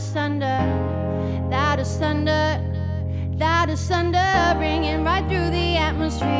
is thunder, that is thunder, that is thunder, ringing right through the atmosphere.